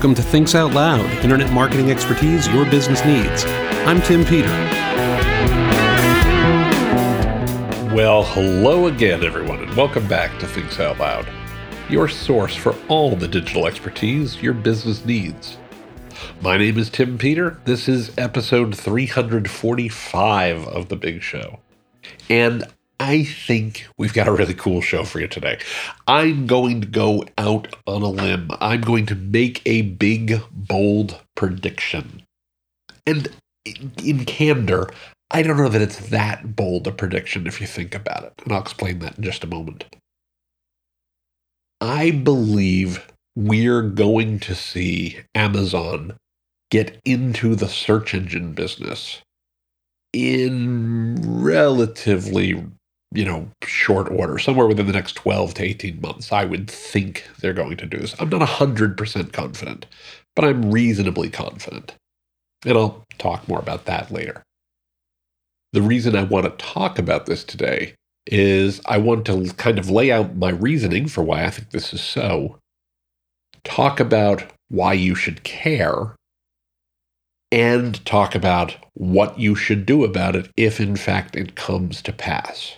Welcome to Thinks Out Loud, internet marketing expertise your business needs. I'm Tim Peter. Well, hello again, everyone, and welcome back to Thinks Out Loud, your source for all the digital expertise your business needs. My name is Tim Peter. This is episode 345 of The Big Show. And I think we've got a really cool show for you today. I'm going to go out on a limb. I'm going to make a big, bold prediction. And in candor, I don't know that it's that bold a prediction if you think about it. And I'll explain that in just a moment. I believe we're going to see Amazon get into the search engine business in relatively you know, short order, somewhere within the next 12 to 18 months, I would think they're going to do this. I'm not 100% confident, but I'm reasonably confident. And I'll talk more about that later. The reason I want to talk about this today is I want to kind of lay out my reasoning for why I think this is so, talk about why you should care, and talk about what you should do about it if, in fact, it comes to pass.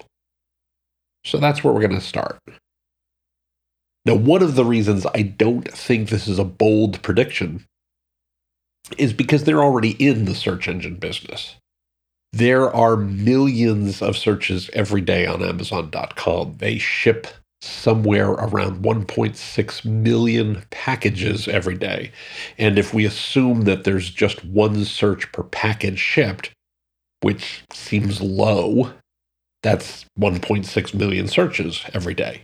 So that's where we're going to start. Now, one of the reasons I don't think this is a bold prediction is because they're already in the search engine business. There are millions of searches every day on Amazon.com. They ship somewhere around 1.6 million packages every day. And if we assume that there's just one search per package shipped, which seems low, that's 1.6 million searches every day.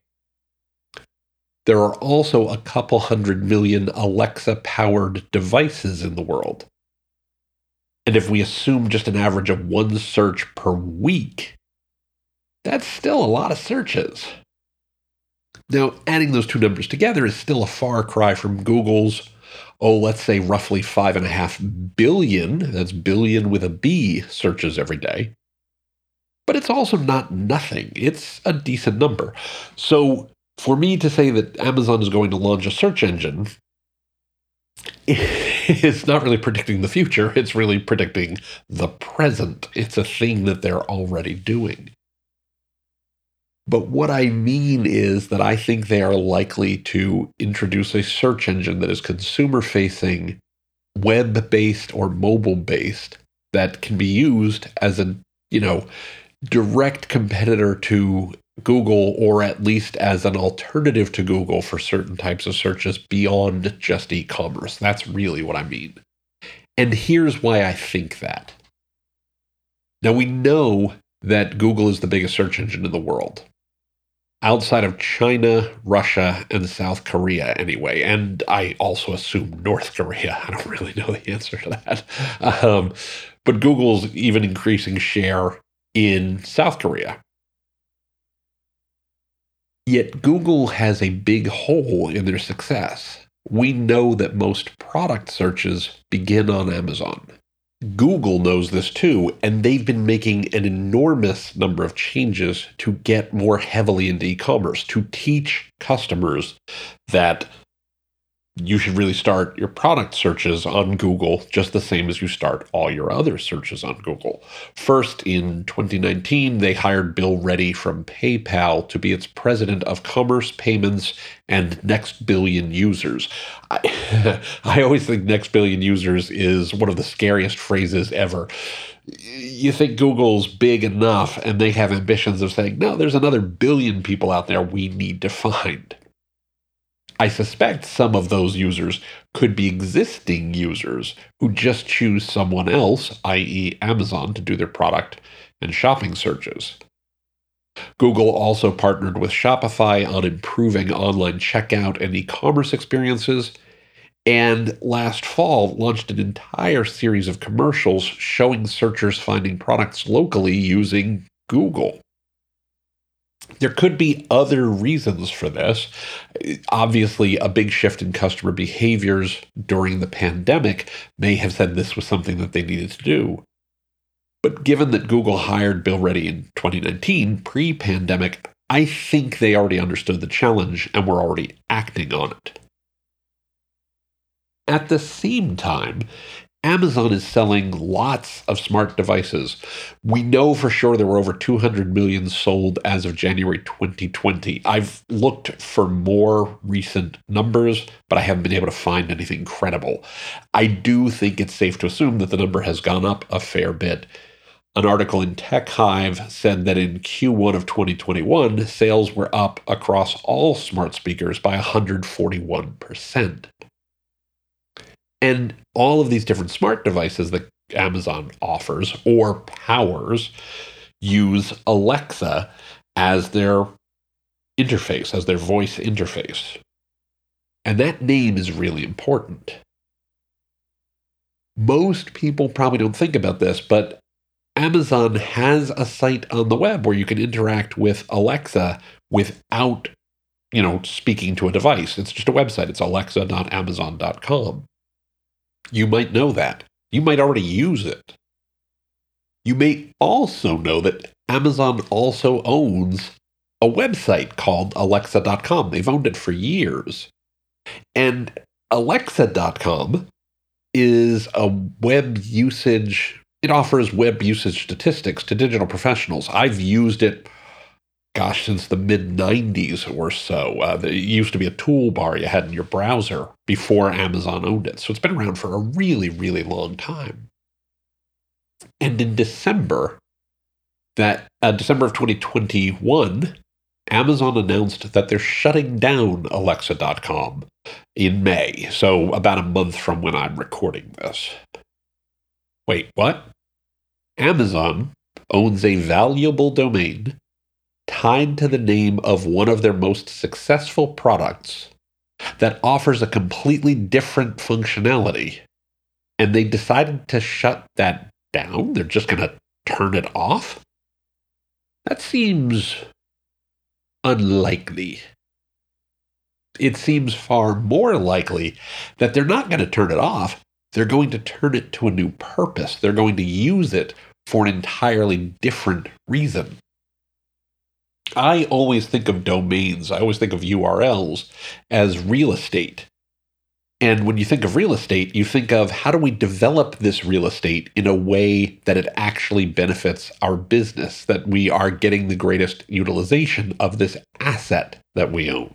There are also a couple hundred million Alexa powered devices in the world. And if we assume just an average of one search per week, that's still a lot of searches. Now, adding those two numbers together is still a far cry from Google's, oh, let's say roughly five and a half billion, that's billion with a B, searches every day but it's also not nothing. It's a decent number. So for me to say that Amazon is going to launch a search engine, it's not really predicting the future. It's really predicting the present. It's a thing that they're already doing. But what I mean is that I think they are likely to introduce a search engine that is consumer facing, web based, or mobile based that can be used as a, you know, direct competitor to Google, or at least as an alternative to Google for certain types of searches beyond just e commerce. That's really what I mean. And here's why I think that. Now, we know that Google is the biggest search engine in the world. Outside of China, Russia, and South Korea, anyway. And I also assume North Korea. I don't really know the answer to that. Um, but Google's even increasing share in South Korea. Yet Google has a big hole in their success. We know that most product searches begin on Amazon. Google knows this too, and they've been making an enormous number of changes to get more heavily into e commerce, to teach customers that you should really start your product searches on Google just the same as you start all your other searches on Google. First, in 2019, they hired Bill Ready from PayPal to be its president of commerce, payments, and next billion users. I, I always think next billion users is one of the scariest phrases ever you think Google's big enough and they have ambitions of saying, no, there's another billion people out there we need to find. I suspect some of those users could be existing users who just choose someone else, i.e., Amazon, to do their product and shopping searches. Google also partnered with Shopify on improving online checkout and e commerce experiences, and last fall launched an entire series of commercials showing searchers finding products locally using Google. There could be other reasons for this. Obviously, a big shift in customer behaviors during the pandemic may have said this was something that they needed to do. But given that Google hired Bill Ready in 2019, pre pandemic, I think they already understood the challenge and were already acting on it. At the same time, Amazon is selling lots of smart devices. We know for sure there were over 200 million sold as of January 2020. I've looked for more recent numbers, but I haven't been able to find anything credible. I do think it's safe to assume that the number has gone up a fair bit. An article in TechHive said that in Q1 of 2021, sales were up across all smart speakers by 141%. And all of these different smart devices that Amazon offers or powers use Alexa as their interface, as their voice interface. And that name is really important. Most people probably don't think about this, but Amazon has a site on the web where you can interact with Alexa without, you know, speaking to a device. It's just a website. It's alexa.amazon.com. You might know that. You might already use it. You may also know that Amazon also owns a website called Alexa.com. They've owned it for years. And Alexa.com is a web usage, it offers web usage statistics to digital professionals. I've used it gosh, since the mid 90s or so. Uh, it used to be a toolbar you had in your browser before Amazon owned it. So it's been around for a really, really long time. And in December, that uh, December of 2021, Amazon announced that they're shutting down Alexa.com in May. So about a month from when I'm recording this. Wait, what? Amazon owns a valuable domain tied to the name of one of their most successful products that offers a completely different functionality. And they decided to shut that down. They're just going to turn it off. That seems unlikely. It seems far more likely that they're not going to turn it off. They're going to turn it to a new purpose. They're going to use it for an entirely different reason. I always think of domains, I always think of URLs as real estate. And when you think of real estate, you think of how do we develop this real estate in a way that it actually benefits our business, that we are getting the greatest utilization of this asset that we own.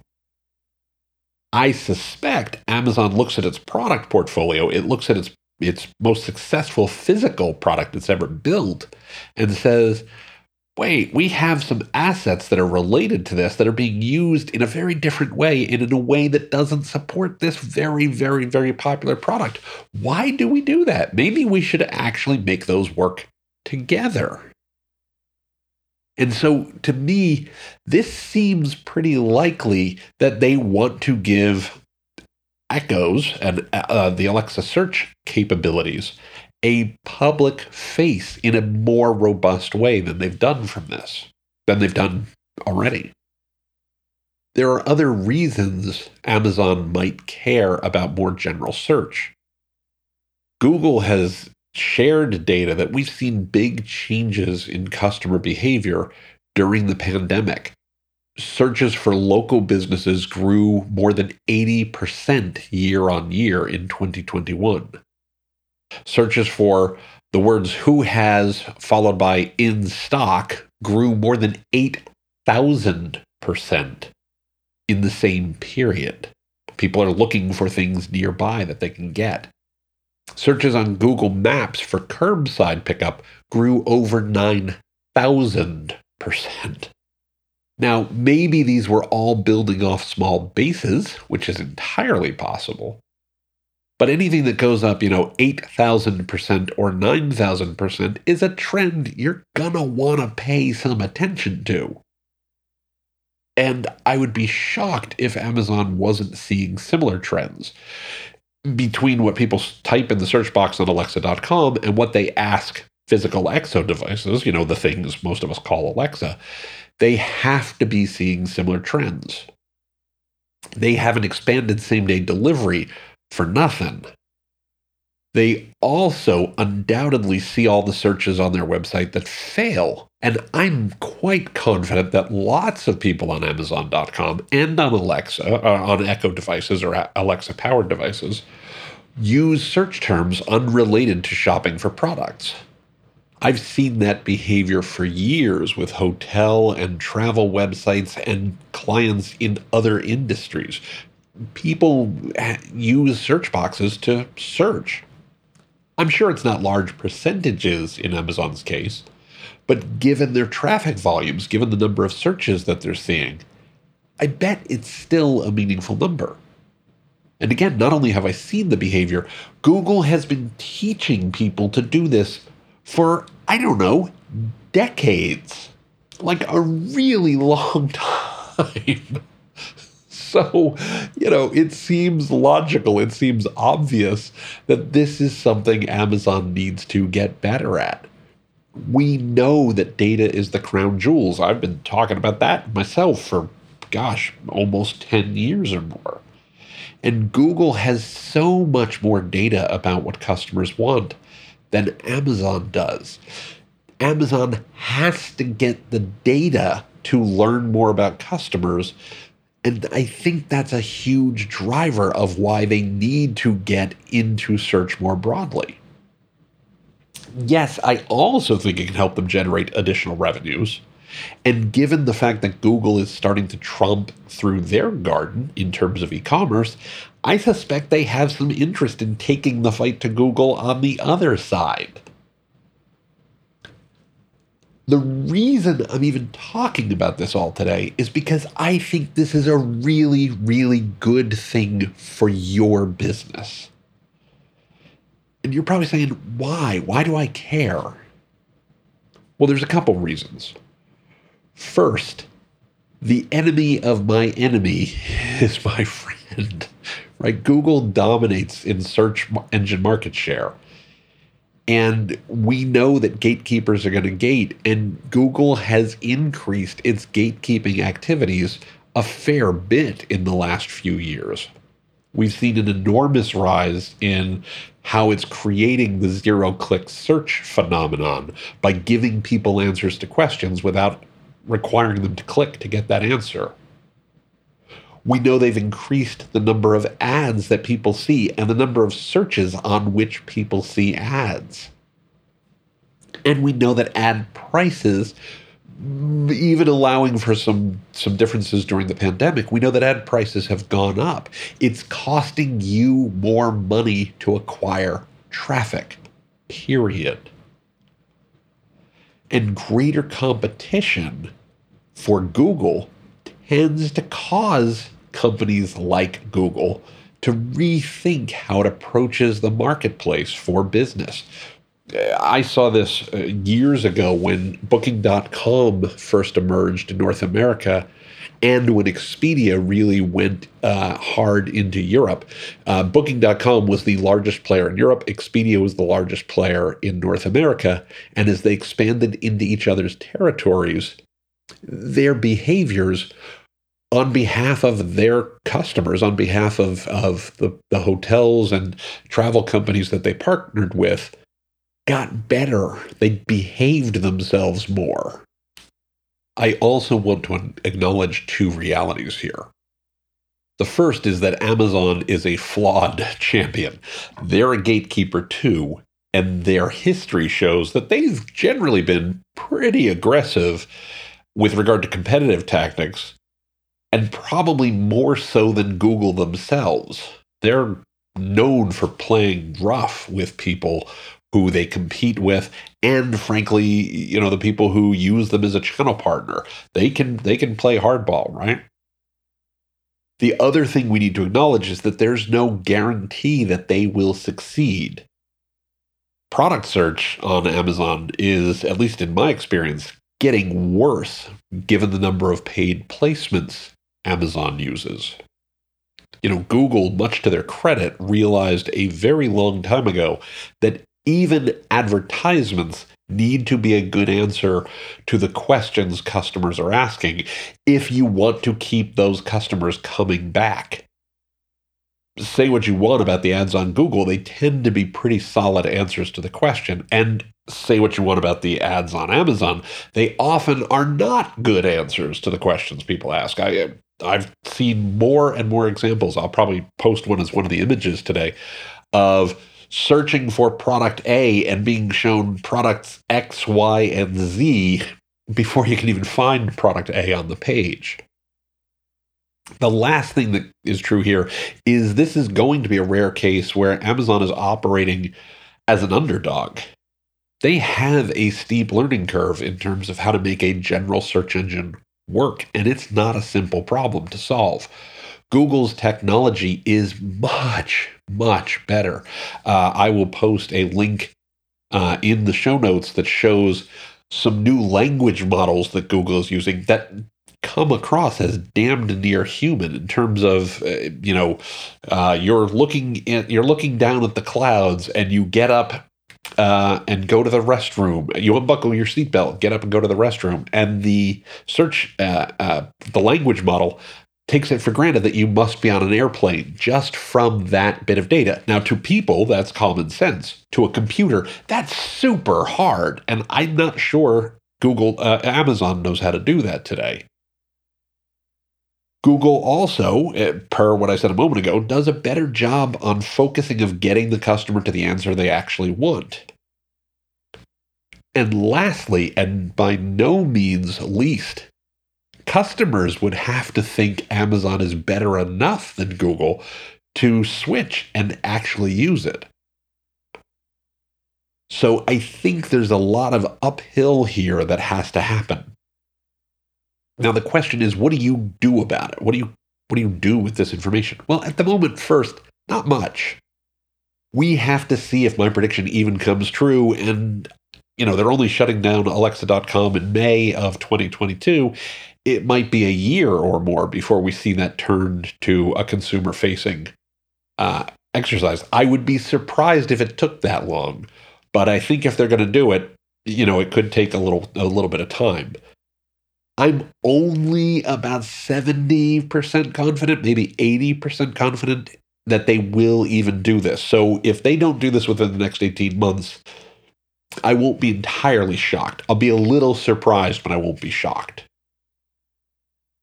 I suspect Amazon looks at its product portfolio, it looks at its its most successful physical product it's ever built and says, wait, we have some assets that are related to this that are being used in a very different way and in a way that doesn't support this very, very, very popular product. Why do we do that? Maybe we should actually make those work together. And so to me, this seems pretty likely that they want to give Echoes and uh, the Alexa search capabilities a public face in a more robust way than they've done from this, than they've done already. There are other reasons Amazon might care about more general search. Google has shared data that we've seen big changes in customer behavior during the pandemic. Searches for local businesses grew more than 80% year on year in 2021 searches for the words who has followed by in stock grew more than 8,000% in the same period. People are looking for things nearby that they can get. Searches on Google Maps for curbside pickup grew over 9,000%. Now, maybe these were all building off small bases, which is entirely possible. But anything that goes up, you know, 8,000% or 9,000% is a trend you're want to pay some attention to. And I would be shocked if Amazon wasn't seeing similar trends between what people type in the search box on Alexa.com and what they ask physical Echo devices, you know, the things most of us call Alexa. They have to be seeing similar trends. They have an expanded same day delivery for nothing. They also undoubtedly see all the searches on their website that fail. And I'm quite confident that lots of people on Amazon.com and on Alexa, uh, on Echo devices or Alexa powered devices, use search terms unrelated to shopping for products. I've seen that behavior for years with hotel and travel websites and clients in other industries. People use search boxes to search. I'm sure it's not large percentages in Amazon's case, but given their traffic volumes, given the number of searches that they're seeing, I bet it's still a meaningful number. And again, not only have I seen the behavior, Google has been teaching people to do this for, I don't know, decades. Like a really long time. So, you know, it seems logical, it seems obvious that this is something Amazon needs to get better at. We know that data is the crown jewels. I've been talking about that myself for, gosh, almost 10 years or more. And Google has so much more data about what customers want than Amazon does. Amazon has to get the data to learn more about customers. And I think that's a huge driver of why they need to get into search more broadly. Yes, I also think it can help them generate additional revenues. And given the fact that Google is starting to trump through their garden in terms of e commerce, I suspect they have some interest in taking the fight to Google on the other side. The reason I'm even talking about this all today is because I think this is a really, really good thing for your business. And you're probably saying, why? Why do I care? Well, there's a couple reasons. First, the enemy of my enemy is my friend. Right? Google dominates in search engine market share. And we know that gatekeepers are going to gate, and Google has increased its gatekeeping activities a fair bit in the last few years. We've seen an enormous rise in how it's creating the zero click search phenomenon by giving people answers to questions without requiring them to click to get that answer. We know they've increased the number of ads that people see and the number of searches on which people see ads. And we know that ad prices, even allowing for some, some differences during the pandemic, we know that ad prices have gone up. It's costing you more money to acquire traffic, period and greater competition for Google tends to cause companies like Google to rethink how it approaches the marketplace for business. I saw this uh, years ago when Booking.com first emerged in North America and when Expedia really went uh, hard into Europe. Uh, Booking.com was the largest player in Europe, Expedia was the largest player in North America. And as they expanded into each other's territories, their behaviors on behalf of their customers, on behalf of, of the, the hotels and travel companies that they partnered with, got better. They behaved themselves more. I also want to acknowledge two realities here. The first is that Amazon is a flawed champion. They're a gatekeeper too, and their history shows that they've generally been pretty aggressive with regard to competitive tactics, and probably more so than Google themselves. They're known for playing rough with people who they compete with and frankly you know the people who use them as a channel partner. They can they can play hardball right? The other thing we need to acknowledge is that there's no guarantee that they will succeed. Product search on amazon is at least in my experience getting worse given the number of paid placements amazon uses you know, Google, much to their credit, realized a very long time ago that even advertisements need to be a good answer to the questions customers are asking if you want to keep those customers coming back. Say what you want about the ads on Google, they tend to be pretty solid answers to the question. And say what you want about the ads on Amazon, they often are not good answers to the questions people ask. I, I've seen more and more examples. I'll probably post one as one of the images today of searching for product A and being shown products X, Y, and Z before you can even find product A on the page. The last thing that is true here is this is going to be a rare case where Amazon is operating as an underdog. They have a steep learning curve in terms of how to make a general search engine work, and it's not a simple problem to solve. Google's technology is much, much better. Uh, I will post a link uh, in the show notes that shows some new language models that Google is using that come across as damned near human in terms of uh, you know uh, you're looking in, you're looking down at the clouds and you get up uh, and go to the restroom. You unbuckle your seatbelt, get up and go to the restroom, and the search uh, uh, the language model takes it for granted that you must be on an airplane just from that bit of data. Now, to people, that's common sense. To a computer, that's super hard. And I'm not sure Google, uh, Amazon knows how to do that today. Google also, eh, per what I said a moment ago, does a better job on focusing of getting the customer to the answer they actually want. And lastly, and by no means least, customers would have to think Amazon is better enough than Google to switch and actually use it. So I think there's a lot of uphill here that has to happen. Now the question is what do you do about it? What do you what do you do with this information? Well, at the moment first, not much. We have to see if my prediction even comes true and you know, they're only shutting down alexa.com in May of 2022 it might be a year or more before we see that turned to a consumer facing uh, exercise. I would be surprised if it took that long, but I think if they're going to do it, you know, it could take a little a little bit of time. I'm only about 70% confident, maybe 80% confident that they will even do this. So if they don't do this within the next 18 months, I won't be entirely shocked. I'll be a little surprised, but I won't be shocked.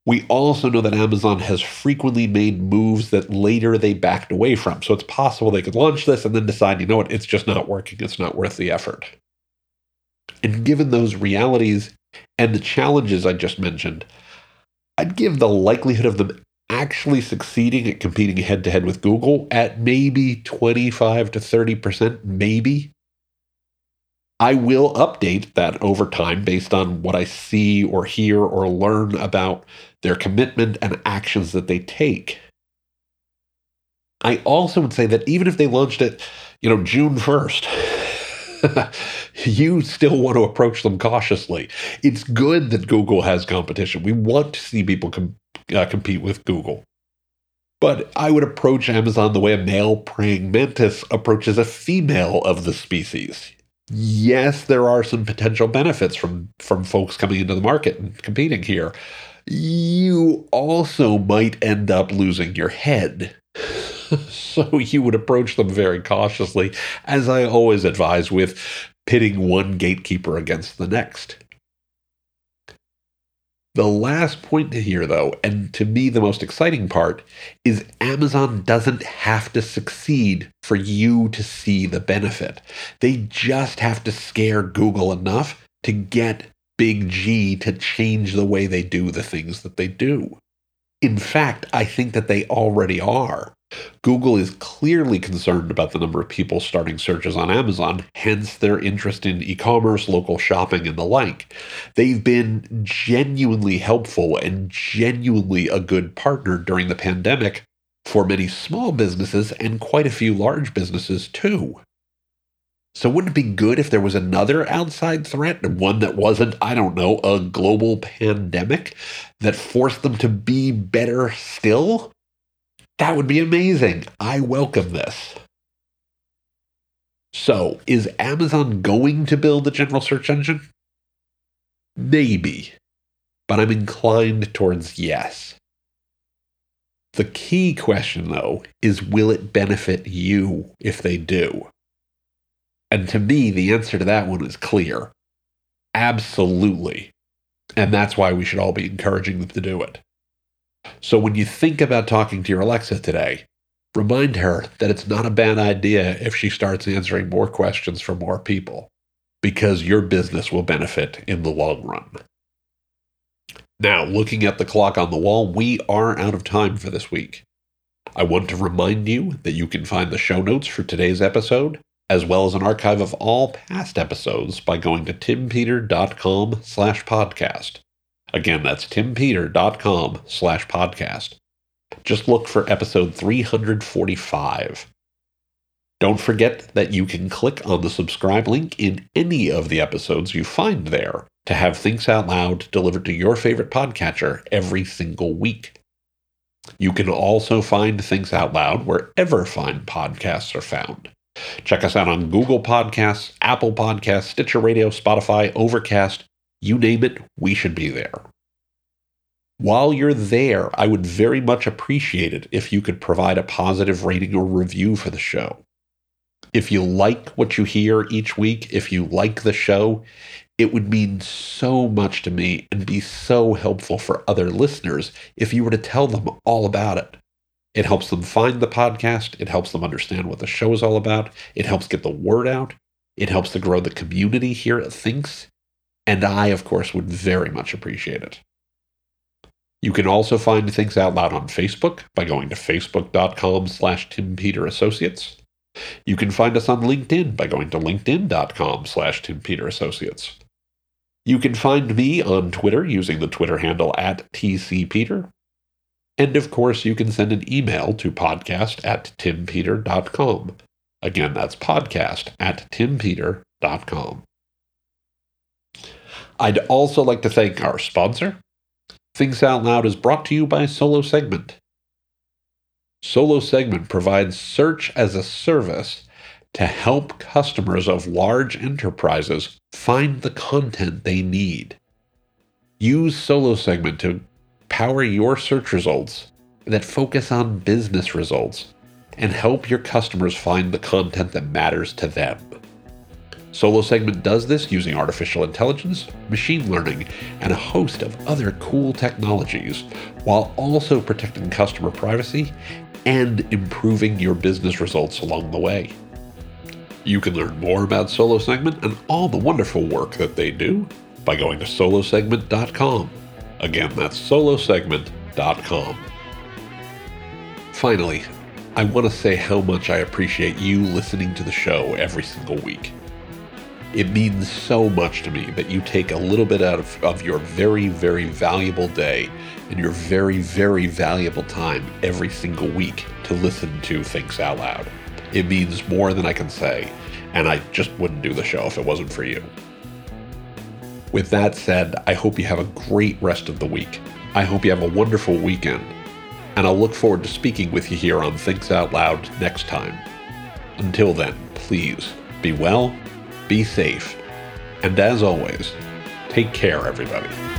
We also know that Amazon has frequently made moves that later they backed away from. So it's possible they could launch this and then decide, you know what, it's just not working. It's not worth the effort. And given those realities and the challenges I just mentioned, I'd give the likelihood of them actually succeeding at competing head to head with Google at maybe 25 to 30%, maybe. I will update that over time based on what I see or hear or learn about their commitment and actions that they take. I also would say that even if they launched it, you know, June 1st, you still want to approach them cautiously. It's good that Google has competition. We want to see people com- uh, compete with Google. But I would approach Amazon the way a male praying mantis approaches a female of the species yes, there are some potential benefits from from folks coming into the market and competing here. You also might end up losing your head. so you would approach them very cautiously, as I always advise with pitting one gatekeeper against the next. The last point to hear, though, and to me the most exciting part, is Amazon doesn't have to succeed for you to see the benefit. They just have to scare Google enough to get Big G to change the way they do the things that they do. In fact, I think that they already are. Google is clearly concerned about the number of people starting searches on Amazon, hence their interest in e commerce, local shopping, and the like. They've been genuinely helpful and genuinely a good partner during the pandemic for many small businesses and quite a few large businesses too. So, wouldn't it be good if there was another outside threat, one that wasn't, I don't know, a global pandemic that forced them to be better still? That would be amazing. I welcome this. So, is Amazon going to build a general search engine? Maybe, but I'm inclined towards yes. The key question, though, is will it benefit you if they do? And to me, the answer to that one is clear. Absolutely. And that's why we should all be encouraging them to do it. So when you think about talking to your Alexa today, Remind her that it's not a bad idea if she starts answering more questions for more people, because your business will benefit in the long run. Now, looking at the clock on the wall, we are out of time for this week. I want to remind you that you can find the show notes for today's episode, as well as an archive of all past episodes by going to timpeter.com slash podcast. Again, that's timpeter.com slash podcast. Just look for episode 345. Don't forget that you can click on the subscribe link in any of the episodes you find there to have Thinks Out Loud delivered to your favorite podcatcher every single week. You can also find Thinks Out Loud wherever fine podcasts are found. Check us out on Google Podcasts, Apple Podcasts, Stitcher Radio, Spotify, Overcast, you name it, we should be there. While you're there, I would very much appreciate it if you could provide a positive rating or review for the show. If you like what you hear each week, if you like the show, it would mean so much to me and be so helpful for other listeners if you were to tell them all about it. It helps them find the podcast. It helps them understand what the show is all about. It helps get the word out. It helps to grow the community here at Thinks. And I, of course, would very much appreciate it. You can also find Thinks Out Loud on Facebook by going to facebook.com slash Tim Peter Associates. You can find us on LinkedIn by going to linkedin.com slash Tim Peter Associates. You can find me on Twitter using the Twitter handle at TCPeter. And of course, you can send an email to podcast at timpeter.com. Again, that's podcast at timpeter.com. I'd also like to thank our sponsor, Thinks Out Loud is brought to you by Solo Segment. Solo Segment provides search as a service to help customers of large enterprises find the content they need. Use Solo Segment to power your search results that focus on business results and help your customers find the content that matters to them. Solo Segment does this using artificial intelligence, machine learning, and a host of other cool technologies, while also protecting customer privacy and improving your business results along the way. You can learn more about Solo Segment and all the wonderful work that they do by going to solosegment.com. Again, that's solosegment.com. Finally, I want to say how much I appreciate you listening to the show every single week. It means so much to me that you take a little bit out of, of your very, very valuable day and your very, very valuable time every single week to listen to Thinks Out Loud. It means more than I can say, and I just wouldn't do the show if it wasn't for you. With that said, I hope you have a great rest of the week. I hope you have a wonderful weekend, and I'll look forward to speaking with you here on Thinks Out Loud next time. Until then, please be well be safe, and as always, take care, everybody.